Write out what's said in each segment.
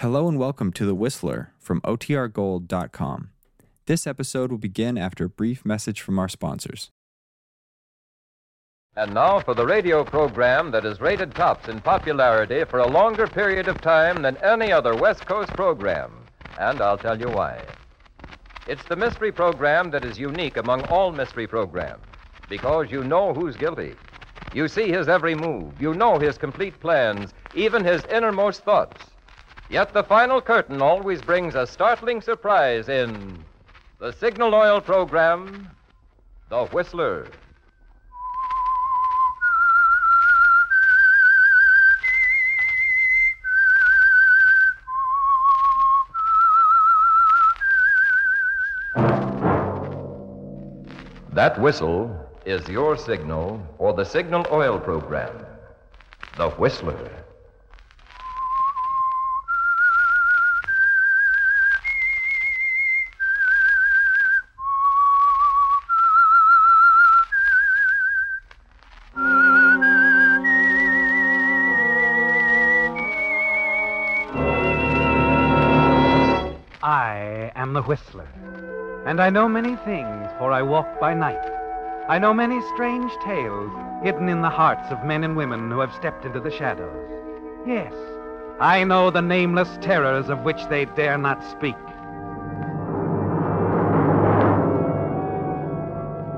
Hello and welcome to The Whistler from OTRGold.com. This episode will begin after a brief message from our sponsors. And now for the radio program that has rated tops in popularity for a longer period of time than any other West Coast program. And I'll tell you why. It's the mystery program that is unique among all mystery programs because you know who's guilty. You see his every move, you know his complete plans, even his innermost thoughts. Yet the final curtain always brings a startling surprise in the Signal Oil program, The Whistler. That whistle is your signal for the Signal Oil program, The Whistler. Whistler, and I know many things, for I walk by night. I know many strange tales hidden in the hearts of men and women who have stepped into the shadows. Yes, I know the nameless terrors of which they dare not speak.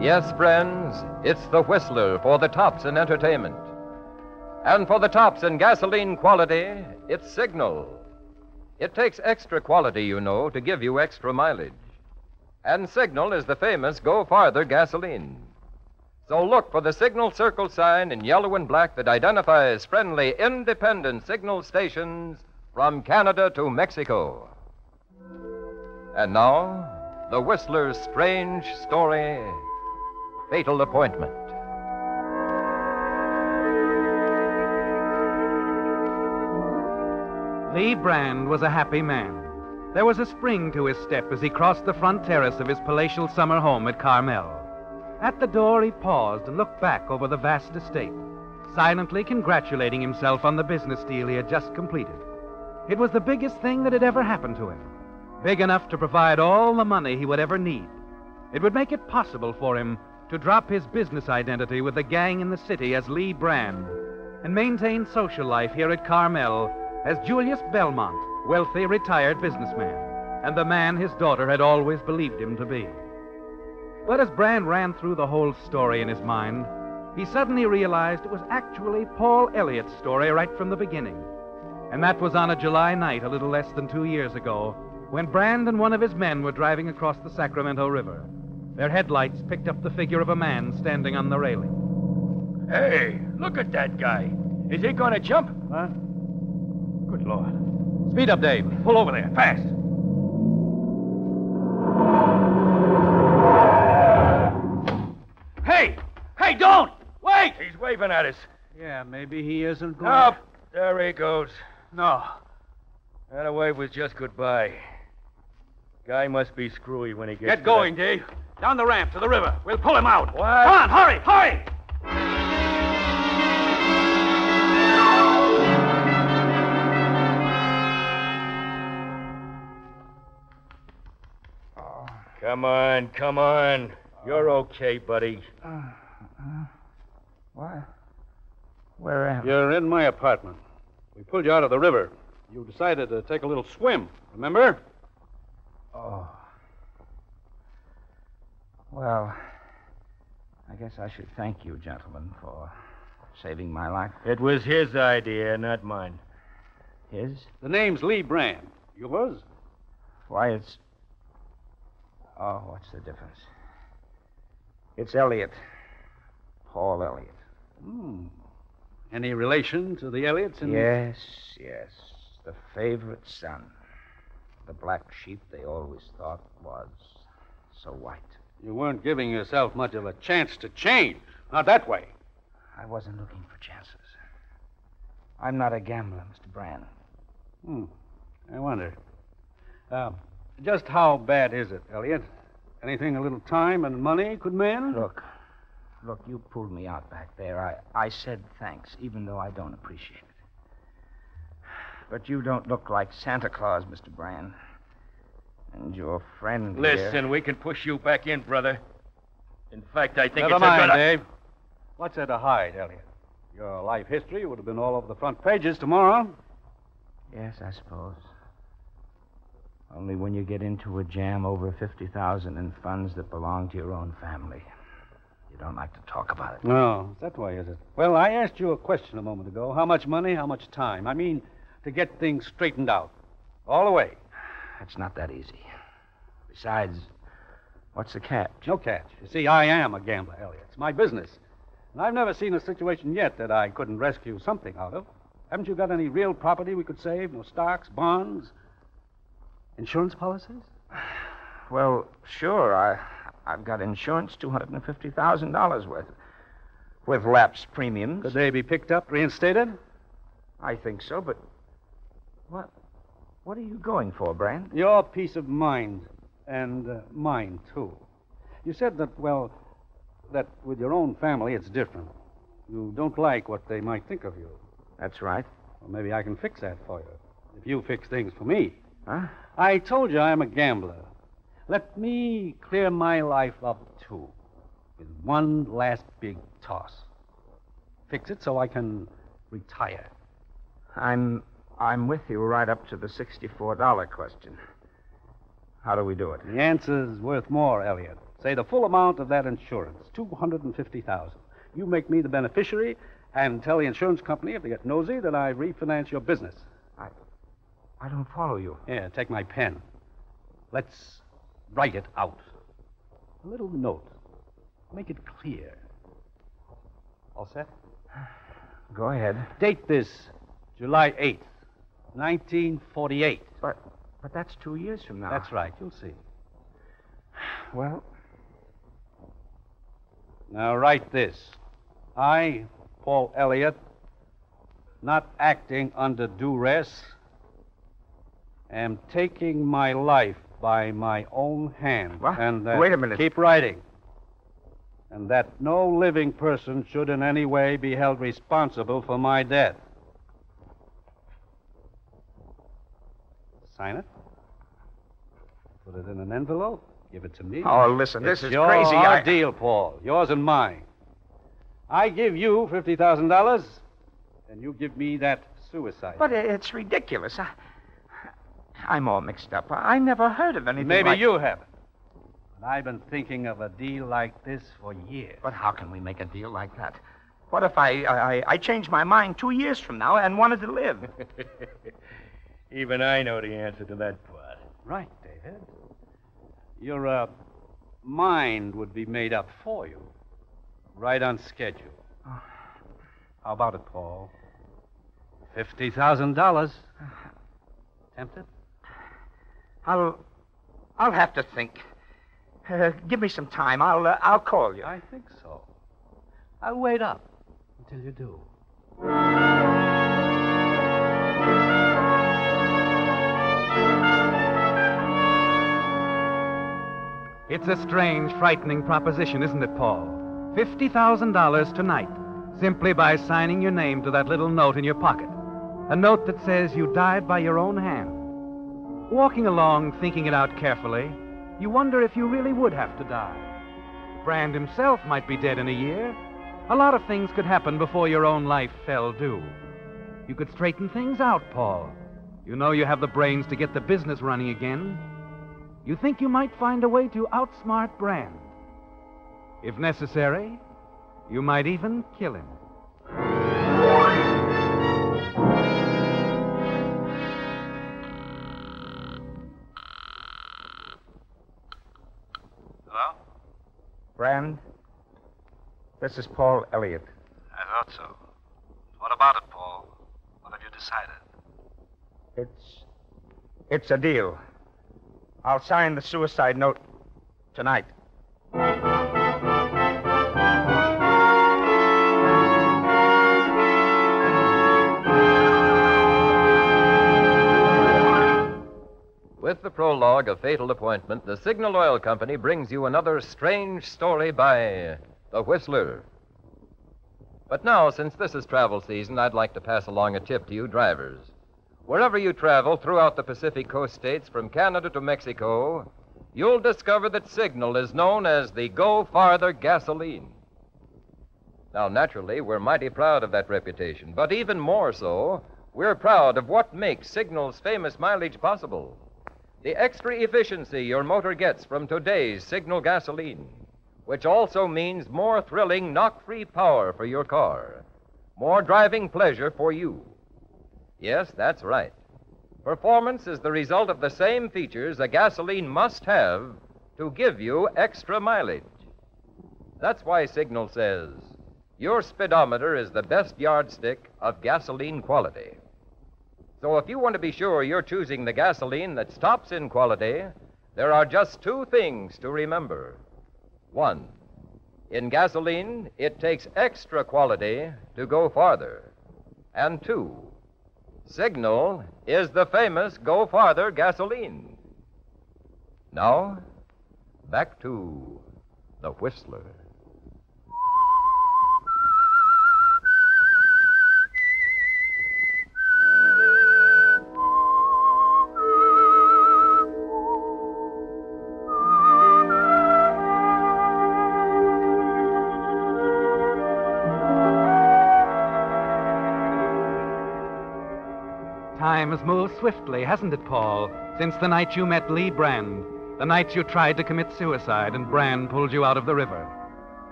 Yes, friends, it's the Whistler for the tops in entertainment. And for the tops in gasoline quality, it's Signal. It takes extra quality, you know, to give you extra mileage. And Signal is the famous Go Farther gasoline. So look for the Signal Circle sign in yellow and black that identifies friendly, independent signal stations from Canada to Mexico. And now, the Whistler's strange story Fatal Appointment. Lee Brand was a happy man. There was a spring to his step as he crossed the front terrace of his palatial summer home at Carmel. At the door, he paused and looked back over the vast estate, silently congratulating himself on the business deal he had just completed. It was the biggest thing that had ever happened to him, big enough to provide all the money he would ever need. It would make it possible for him to drop his business identity with the gang in the city as Lee Brand and maintain social life here at Carmel as Julius Belmont, wealthy retired businessman, and the man his daughter had always believed him to be. But as Brand ran through the whole story in his mind, he suddenly realized it was actually Paul Elliott's story right from the beginning. And that was on a July night a little less than two years ago, when Brand and one of his men were driving across the Sacramento River. Their headlights picked up the figure of a man standing on the railing. Hey, look at that guy. Is he going to jump? Huh? Good Lord. Speed up, Dave. Pull over there, fast. Hey! Hey, don't! Wait! He's waving at us. Yeah, maybe he isn't going Up! There he goes. No. That wave was just goodbye. Guy must be screwy when he gets. Get going, Dave. Down the ramp to the river. We'll pull him out. What? Come on, hurry, hurry! Come on, come on. You're okay, buddy. Uh, uh, what? Where am I? You're in my apartment. We pulled you out of the river. You decided to take a little swim, remember? Oh. Well, I guess I should thank you, gentlemen, for saving my life. It was his idea, not mine. His? The name's Lee Brand. Yours? Why, it's. Oh, what's the difference? It's Elliot. Paul Elliot. Hmm. Any relation to the Elliots? In... Yes, yes. The favorite son. The black sheep they always thought was so white. You weren't giving yourself much of a chance to change. Not that way. I wasn't looking for chances. I'm not a gambler, Mr. Brand. Hmm. I wonder. Uh, just how bad is it, Elliot? Anything a little time and money could mend? Look, look, you pulled me out back there. I, I said thanks, even though I don't appreciate it. But you don't look like Santa Claus, Mr. Brand. And your friend. here- Listen, we can push you back in, brother. In fact, I think Never it's mind, a good... Dave. What's there to hide, Elliot? Your life history would have been all over the front pages tomorrow. Yes, I suppose. Only when you get into a jam over 50000 in funds that belong to your own family. You don't like to talk about it. No, that way, is it? Well, I asked you a question a moment ago. How much money, how much time? I mean, to get things straightened out. All the way. It's not that easy. Besides, what's the catch? No catch. You see, I am a gambler, Elliot. It's my business. And I've never seen a situation yet that I couldn't rescue something out of. Haven't you got any real property we could save? No stocks, bonds, insurance policies? Well, sure. I, I've got insurance, $250,000 worth, with lapsed premiums. Could they be picked up, reinstated? I think so, but what, what are you going for, Brand? Your peace of mind, and uh, mine, too. You said that, well, that with your own family it's different. You don't like what they might think of you. That's right. Well, maybe I can fix that for you. If you fix things for me. Huh? I told you I'm a gambler. Let me clear my life up, too, with one last big toss. Fix it so I can retire. I'm I'm with you right up to the $64 question. How do we do it? The answer's worth more, Elliot. Say the full amount of that insurance, two hundred and fifty thousand. You make me the beneficiary, and tell the insurance company if they get nosy that I refinance your business. I don't follow you. Here, take my pen. Let's write it out. A little note. Make it clear. All set? Go ahead. Date this July 8th, 1948. But but that's two years from now. That's right. You'll see. Well, Now write this. I, Paul Elliott, not acting under duress, am taking my life by my own hand. What? And that, Wait a minute. Keep writing. And that no living person should in any way be held responsible for my death. Sign it. Put it in an envelope. Give it to me. oh, listen, this is your crazy. I- deal, Paul. Yours and mine. I give you fifty thousand dollars, and you give me that suicide. But it's ridiculous. I, I'm all mixed up. I never heard of anything maybe like... you haven't. But I've been thinking of a deal like this for years. But how can we make a deal like that? What if I, I, I change my mind two years from now and wanted to live? Even I know the answer to that part. Right, David. Your uh, mind would be made up for you, right on schedule. How about it, Paul? Fifty thousand dollars. Tempted? I'll, I'll have to think. Uh, give me some time. I'll, uh, I'll call you. I think so. I'll wait up until you do. It's a strange, frightening proposition, isn't it, Paul? $50,000 tonight, simply by signing your name to that little note in your pocket. A note that says you died by your own hand. Walking along, thinking it out carefully, you wonder if you really would have to die. Brand himself might be dead in a year. A lot of things could happen before your own life fell due. You could straighten things out, Paul. You know you have the brains to get the business running again. You think you might find a way to outsmart Brand. If necessary, you might even kill him. Hello? Brand, this is Paul Elliott. I thought so. What about it, Paul? What have you decided? It's, it's a deal. I'll sign the suicide note tonight. With the prologue of Fatal Appointment, the Signal Oil Company brings you another strange story by The Whistler. But now, since this is travel season, I'd like to pass along a tip to you drivers. Wherever you travel throughout the Pacific coast states from Canada to Mexico, you'll discover that Signal is known as the Go Farther gasoline. Now, naturally, we're mighty proud of that reputation, but even more so, we're proud of what makes Signal's famous mileage possible. The extra efficiency your motor gets from today's Signal gasoline, which also means more thrilling knock free power for your car, more driving pleasure for you. Yes, that's right. Performance is the result of the same features a gasoline must have to give you extra mileage. That's why Signal says your speedometer is the best yardstick of gasoline quality. So if you want to be sure you're choosing the gasoline that stops in quality, there are just two things to remember. One, in gasoline, it takes extra quality to go farther. And two, Signal is the famous Go Farther gasoline. Now, back to the Whistler. Time has moved swiftly, hasn't it, Paul? Since the night you met Lee Brand, the night you tried to commit suicide and Brand pulled you out of the river.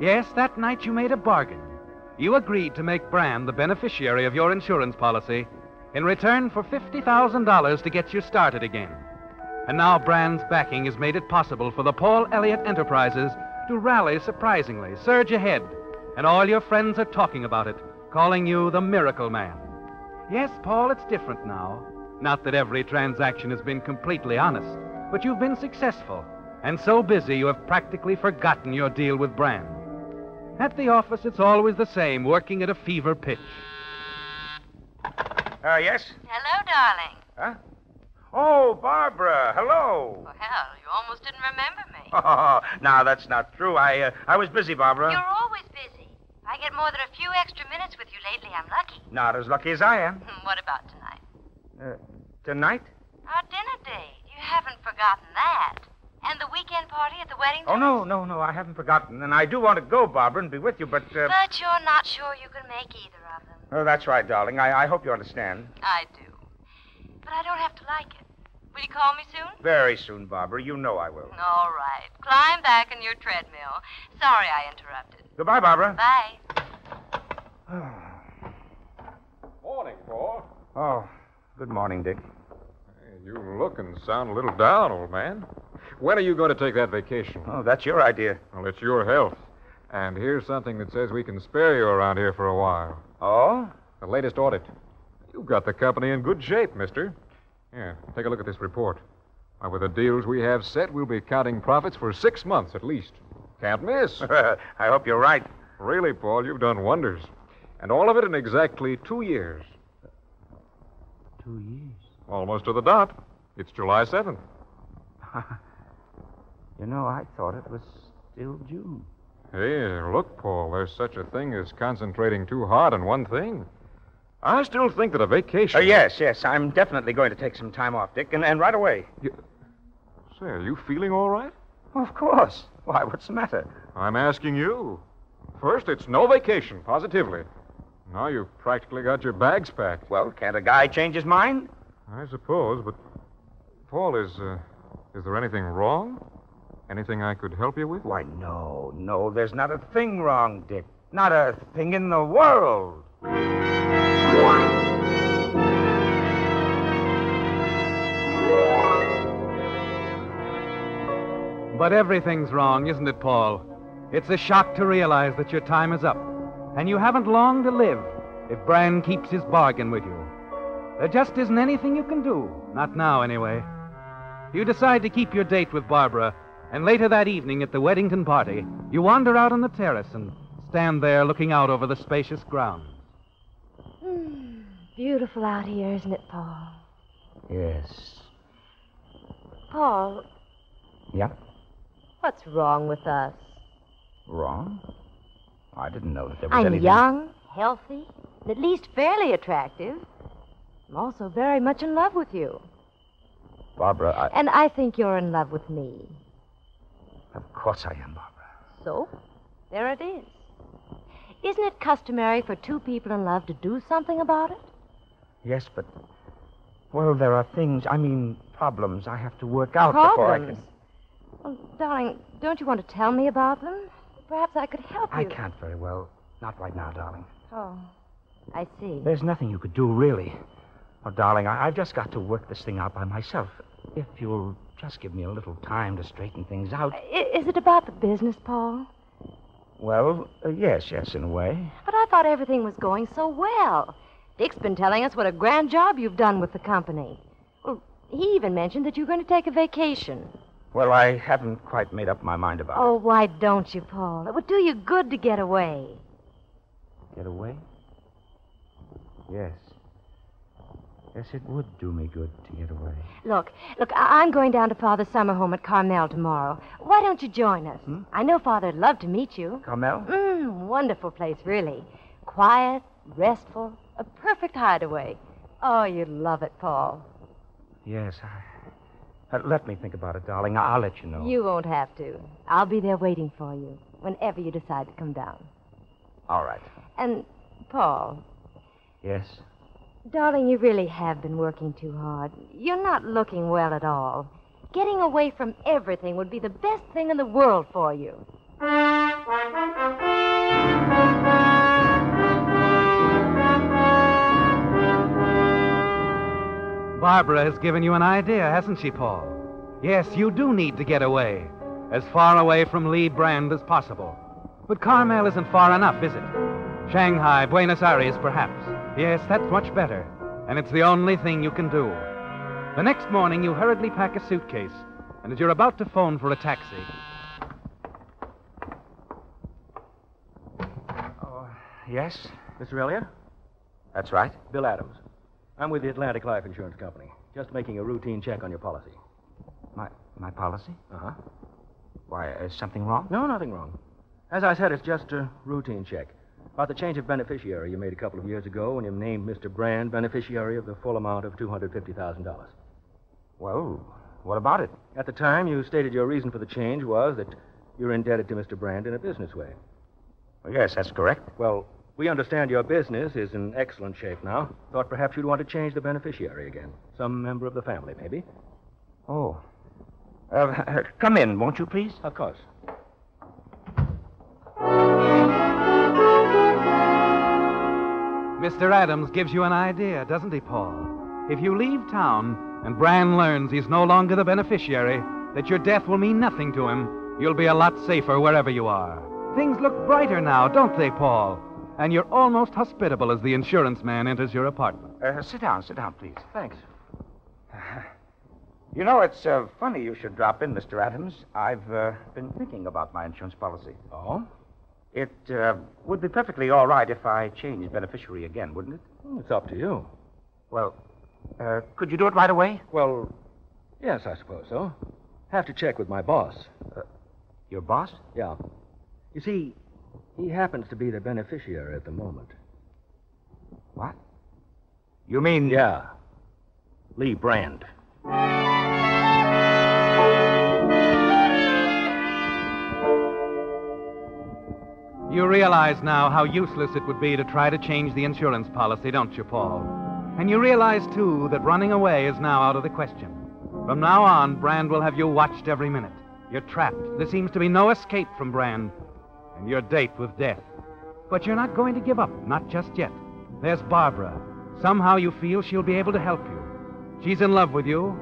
Yes, that night you made a bargain. You agreed to make Brand the beneficiary of your insurance policy in return for $50,000 to get you started again. And now Brand's backing has made it possible for the Paul Elliott Enterprises to rally surprisingly, surge ahead, and all your friends are talking about it, calling you the Miracle Man. Yes, Paul, it's different now. Not that every transaction has been completely honest, but you've been successful, and so busy you have practically forgotten your deal with Brand. At the office, it's always the same, working at a fever pitch. Uh, yes? Hello, darling. Huh? Oh, Barbara, hello. Well, you almost didn't remember me. Oh, now that's not true. I uh, I was busy, Barbara. You're always busy. I get more than a few extra minutes with you lately. I'm lucky. Not as lucky as I am. What about tonight? Uh, tonight? Our dinner date. You haven't forgotten that. And the weekend party at the wedding. Oh, no, no, no. I haven't forgotten. And I do want to go, Barbara, and be with you, but. Uh... But you're not sure you can make either of them. Oh, that's right, darling. I, I hope you understand. I do. But I don't have to like it. Will you call me soon? Very soon, Barbara. You know I will. All right. Climb back in your treadmill. Sorry I interrupted. Goodbye, Barbara. Bye. Morning, Paul. Oh, good morning, Dick. You look and sound a little down, old man. When are you going to take that vacation? Oh, that's your idea. Well, it's your health. And here's something that says we can spare you around here for a while. Oh? The latest audit. You've got the company in good shape, mister. Here, take a look at this report. Why, with the deals we have set, we'll be counting profits for six months at least. Can't miss. I hope you're right. Really, Paul, you've done wonders. And all of it in exactly two years. Two years. Almost to the dot. It's July 7th. you know, I thought it was still June. Hey, look, Paul, there's such a thing as concentrating too hard on one thing. I still think that a vacation. Oh, yes, yes. I'm definitely going to take some time off, Dick, and, and right away. Say, are you feeling all right? Of course. Why, what's the matter? I'm asking you. First, it's no vacation, positively. Now you've practically got your bags packed. Well, can't a guy change his mind? I suppose, but Paul, is uh, is there anything wrong? Anything I could help you with? Why, no, no. There's not a thing wrong, Dick. Not a thing in the world. But everything's wrong, isn't it, Paul? It's a shock to realize that your time is up, and you haven't long to live if Brand keeps his bargain with you. There just isn't anything you can do. Not now, anyway. You decide to keep your date with Barbara, and later that evening at the Weddington party, you wander out on the terrace and stand there looking out over the spacious grounds. Beautiful out here, isn't it, Paul? Yes. Paul, Yeah? what's wrong with us? Wrong? I didn't know that there was anything. I'm anything. young, healthy, and at least fairly attractive. I'm also very much in love with you. Barbara, I. And I think you're in love with me. Of course I am, Barbara. So, there it is. Isn't it customary for two people in love to do something about it? Yes, but. Well, there are things, I mean, problems I have to work out before I Problems. can. Well, darling, don't you want to tell me about them? Perhaps I could help you. I can't very well. Not right now, darling. Oh, I see. There's nothing you could do, really. Oh, darling, I- I've just got to work this thing out by myself. If you'll just give me a little time to straighten things out. I- Is it about the business, Paul? Well, uh, yes, yes, in a way. But I thought everything was going so well. Dick's been telling us what a grand job you've done with the company. Well, he even mentioned that you're going to take a vacation. Well, I haven't quite made up my mind about Oh, why don't you, Paul? It would do you good to get away. Get away? Yes. Yes, it would do me good to get away. Look, look, I- I'm going down to Father's summer home at Carmel tomorrow. Why don't you join us? I know Father'd love to meet you. Carmel? Mm, wonderful place, really. Quiet, restful, a perfect hideaway. Oh, you'd love it, Paul. Yes. I... Uh, let me think about it, darling. I'll let you know. You won't have to. I'll be there waiting for you whenever you decide to come down. All right. And, Paul, Yes. darling, you really have been working too hard. You're not looking well at all. Getting away from everything would be the best thing in the world for you. Barbara has given you an idea, hasn't she, Paul? Yes, you do need to get away. As far away from Lee Brand as possible. But Carmel isn't far enough, is it? Shanghai, Buenos Aires, perhaps. Yes, that's much better. And it's the only thing you can do. The next morning, you hurriedly pack a suitcase. And as you're about to phone for a taxi, Oh, Yes? Mr. Elliott? That's right. Bill Adams. I'm with the Atlantic Life Insurance Company. Just making a routine check on your policy. My my policy? Uh huh. Why, is something wrong? No, nothing wrong. As I said, it's just a routine check. About the change of beneficiary you made a couple of years ago when you named Mr. Brand beneficiary of the full amount of $250,000. Well, what about it? At the time, you stated your reason for the change was that you're indebted to Mr. Brand in a business way. Well, yes, that's correct. Well, we understand your business is in excellent shape now. Thought perhaps you'd want to change the beneficiary again. Some member of the family, maybe. Oh. Uh, come in, won't you, please? Of course. Mr. Adams gives you an idea, doesn't he, Paul? If you leave town and Brand learns he's no longer the beneficiary, that your death will mean nothing to him, you'll be a lot safer wherever you are. Things look brighter now, don't they, Paul? And you're almost hospitable as the insurance man enters your apartment. Uh, sit down, sit down, please. Thanks. You know, it's uh, funny you should drop in, Mr. Adams. I've uh, been thinking about my insurance policy. Oh? It uh, would be perfectly all right if I changed beneficiary again, wouldn't it? Well, It's up to you. Well, uh, could you do it right away? Well, yes, I suppose so. Have to check with my boss. Your boss? Yeah. You see, he happens to be the beneficiary at the moment. What? You mean. Yeah. Lee Brand. You realize now how useless it would be to try to change the insurance policy, don't you, Paul? And you realize, too, that running away is now out of the question. From now on, Brand will have you watched every minute. You're trapped. There seems to be no escape from Brand. And your date with death. But you're not going to give up, not just yet. There's Barbara. Somehow you feel she'll be able to help you. She's in love with you.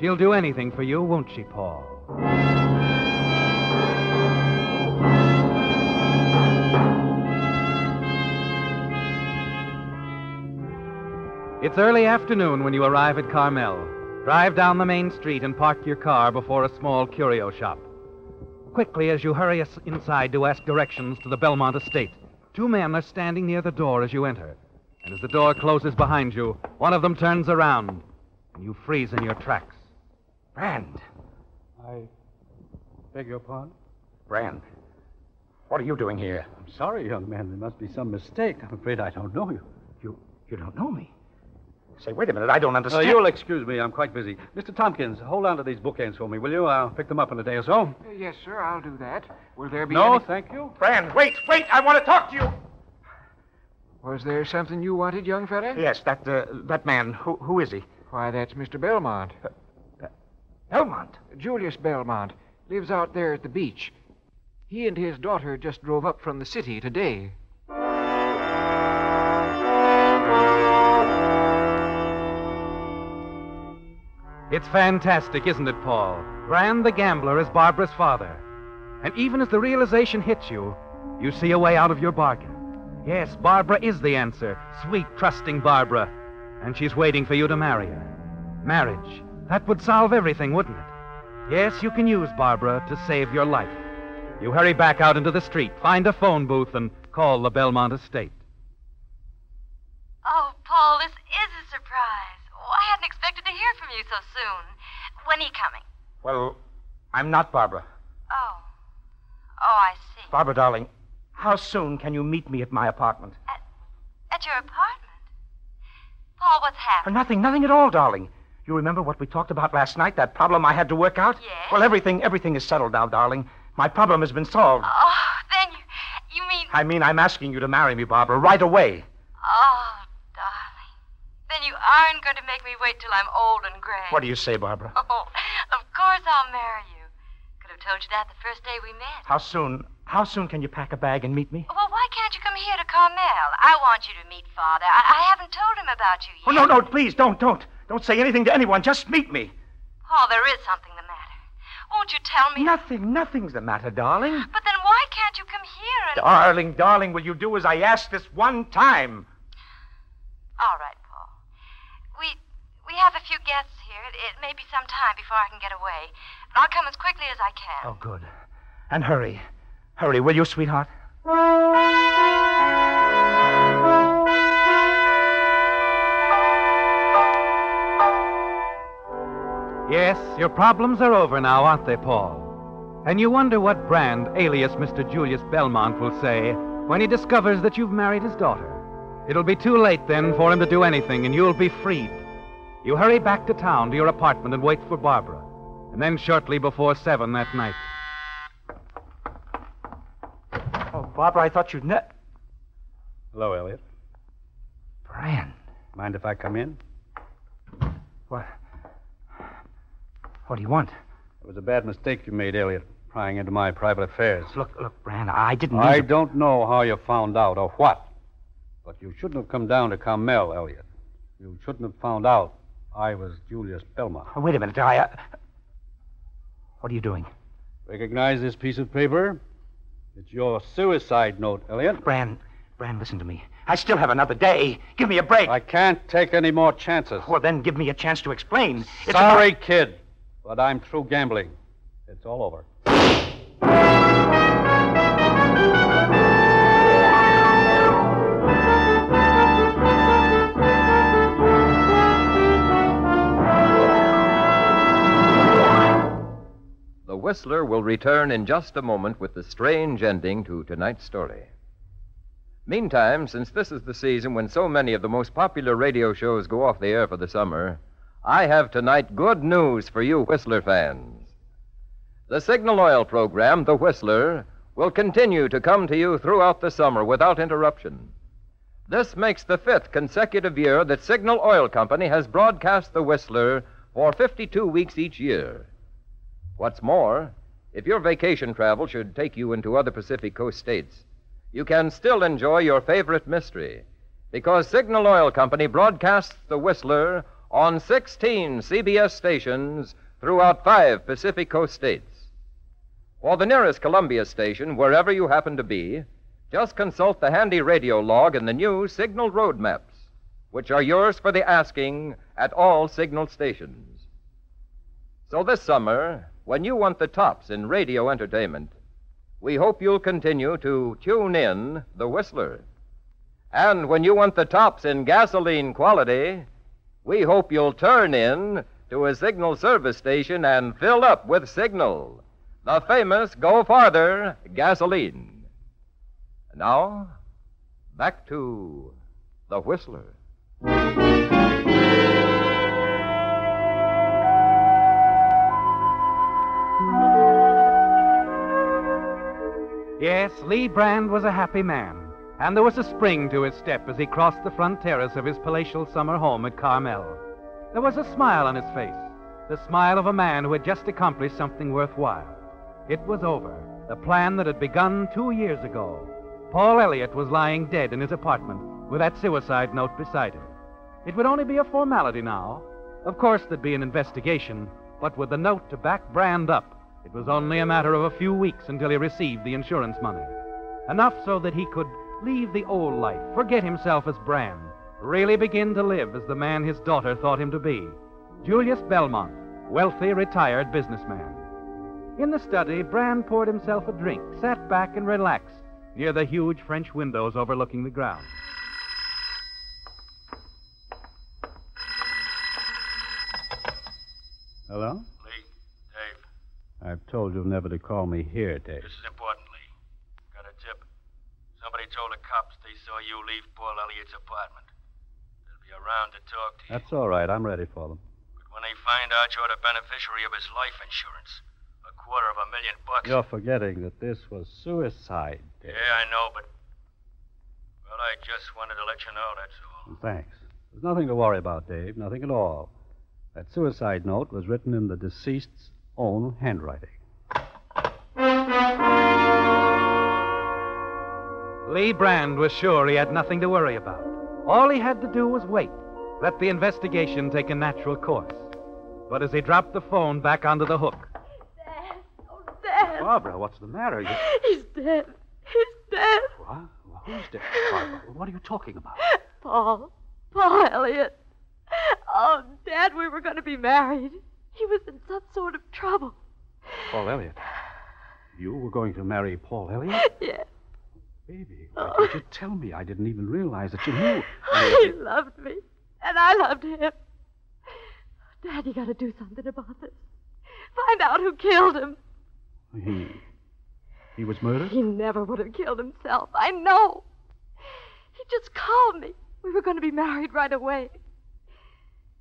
She'll do anything for you, won't she, Paul? It's early afternoon when you arrive at Carmel. Drive down the main street and park your car before a small curio shop. Quickly, as you hurry us inside to ask directions to the Belmont estate, two men are standing near the door as you enter. And as the door closes behind you, one of them turns around, and you freeze in your tracks. Brand. I beg your pardon? Brand. What are you doing here? I'm sorry, young man. There must be some mistake. I'm afraid I don't know you. You you don't know me. Say, wait a minute. I don't Uh, understand. you'll excuse me. I'm quite busy. Mr. Tompkins, hold on to these bookends for me, will you? I'll pick them up in a day or so. Yes, sir, I'll do that. Will there be No, any... thank you. Brand, wait, wait. I want to talk to you. Was there something you wanted, young fella? Yes, that uh, that man. Who who is he? Why, that's Mr. Belmont. Belmont. Julius Belmont. Lives out there at the beach. He and his daughter just drove up from the city today. It's fantastic, isn't it, Paul? Brand the gambler is Barbara's father. And even as the realization hits you, you see a way out of your bargain. Yes, Barbara is the answer. Sweet, trusting Barbara. And she's waiting for you to marry her. Marriage. That would solve everything, wouldn't it? Yes, you can use Barbara to save your life. You hurry back out into the street, find a phone booth, and call the Belmont estate. Oh, Paul, this is a surprise. I hadn't expected to hear from you so soon. When are you coming? Well, I'm not Barbara. Oh. Oh, I see. Barbara, darling, how soon can you meet me at my apartment? At at your apartment? Paul, what's Uh, happened? nothing, nothing at all, darling. You remember what we talked about last night? That problem I had to work out? Yes. Well, everything, everything is settled now, darling. My problem has been solved. Oh, then you. You mean. I mean, I'm asking you to marry me, Barbara, right away. Oh, darling. Then you aren't going to make me wait till I'm old and gray. What do you say, Barbara? Oh, of course I'll marry you. Could have told you that the first day we met. How soon? How soon can you pack a bag and meet me? Well, why can't you come here to Carmel? I want you to meet Father. I, I haven't told him about you yet. Oh, no, no, please, don't, don't. Don't say anything to anyone. Just meet me. Paul, there is something the matter. Won't you tell me? Nothing, nothing's the matter, darling. But then why can't you come here and. Darling, darling, will you do as I ask this one time? All right, Paul. We we have a few guests here. It, it may be some time before I can get away. But I'll come as quickly as I can. Oh, good. And hurry. Hurry, will you, sweetheart? Yes, your problems are over now, aren't they, Paul? And you wonder what Brand, alias Mr. Julius Belmont, will say when he discovers that you've married his daughter. It'll be too late then for him to do anything, and you'll be freed. You hurry back to town to your apartment and wait for Barbara. And then shortly before seven that night. Oh, Barbara, I thought you'd ne- Hello, Elliot. Brand. Mind if I come in? What? What do you want? It was a bad mistake you made, Elliot, prying into my private affairs. Look, look, Brand, I didn't mean I to- don't know how you found out or what, but you shouldn't have come down to Carmel, Elliot. You shouldn't have found out I was Julius Belmont. Oh, wait a minute. I. Uh... What are you doing? Recognize this piece of paper? It's your suicide note, Elliot. Brand, Brand, listen to me. I still have another day. Give me a break. I can't take any more chances. Well, then give me a chance to explain. It's Sorry, about- kid, but I'm through gambling. It's all over. Whistler will return in just a moment with the strange ending to tonight's story. Meantime, since this is the season when so many of the most popular radio shows go off the air for the summer, I have tonight good news for you Whistler fans. The Signal Oil program, The Whistler, will continue to come to you throughout the summer without interruption. This makes the fifth consecutive year that Signal Oil Company has broadcast The Whistler for 52 weeks each year. What's more, if your vacation travel should take you into other Pacific Coast states, you can still enjoy your favorite mystery because Signal Oil Company broadcasts The Whistler on 16 CBS stations throughout five Pacific Coast states. For the nearest Columbia station, wherever you happen to be, just consult the handy radio log in the new Signal Road Maps, which are yours for the asking at all Signal stations. So this summer, when you want the tops in radio entertainment, we hope you'll continue to tune in The Whistler. And when you want the tops in gasoline quality, we hope you'll turn in to a Signal service station and fill up with Signal, the famous Go Farther gasoline. Now, back to The Whistler. Yes, Lee Brand was a happy man, and there was a spring to his step as he crossed the front terrace of his palatial summer home at Carmel. There was a smile on his face, the smile of a man who had just accomplished something worthwhile. It was over, the plan that had begun two years ago. Paul Elliott was lying dead in his apartment with that suicide note beside him. It would only be a formality now. Of course, there'd be an investigation, but with the note to back Brand up, it was only a matter of a few weeks until he received the insurance money. Enough so that he could leave the old life, forget himself as Brand, really begin to live as the man his daughter thought him to be Julius Belmont, wealthy, retired businessman. In the study, Brand poured himself a drink, sat back, and relaxed near the huge French windows overlooking the ground. Hello? I've told you never to call me here, Dave. this is important, Lee. Got a tip. Somebody told the cops they saw you leave Paul Elliott's apartment. They'll be around to talk to you. That's all right. I'm ready for them. But when they find out you're the beneficiary of his life insurance, a quarter of a million bucks. You're forgetting that this was suicide, Dave. Yeah, I know, but. Well, I just wanted to let you know, that's all. Thanks. There's nothing to worry about, Dave. Nothing at all. That suicide note was written in the deceased's own handwriting. Lee Brand was sure he had nothing to worry about. All he had to do was wait, let the investigation take a natural course. But as he dropped the phone back onto the hook, Dad. Oh, Dad. Barbara, what's the matter? You... He's dead. He's dead. What? Who's dead? Barbara, what are you talking about? Paul. Paul Elliott. Oh, Dad, we were going to be married. He was in some sort of trouble. Paul Elliott. You were going to marry Paul Elliott? Yes. Baby, why did you tell me? I didn't even realize that you knew. He loved me, and I loved him. Dad, you got to do something about this. Find out who killed him. He. He was murdered? He never would have killed himself. I know. He just called me. We were going to be married right away.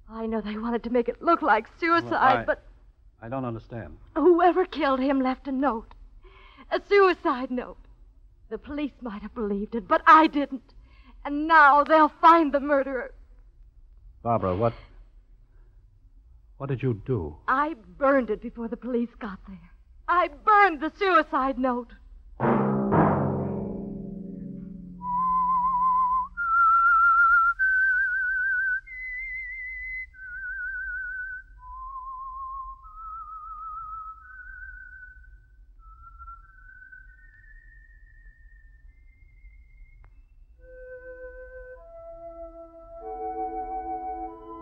I know they wanted to make it look like suicide, Well, I- but I don't understand. whoever killed him left a note. A suicide note. The police might have believed it, but I didn't. And now they'll find the murderer. Barbara, what. What did you do? I burned it before the police got there. I burned the suicide note.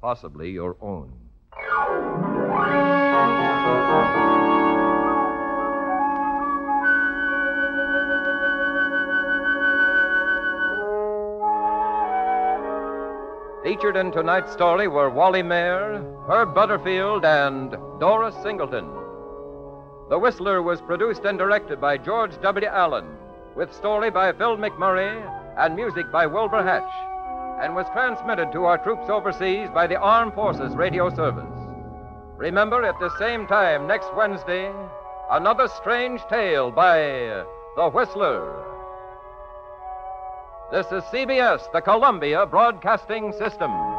possibly your own. Featured in tonight's story were Wally Maher, Herb Butterfield, and Doris Singleton. The Whistler was produced and directed by George W. Allen, with story by Phil McMurray and music by Wilbur Hatch and was transmitted to our troops overseas by the Armed Forces Radio Service. Remember, at the same time next Wednesday, another strange tale by The Whistler. This is CBS, the Columbia Broadcasting System.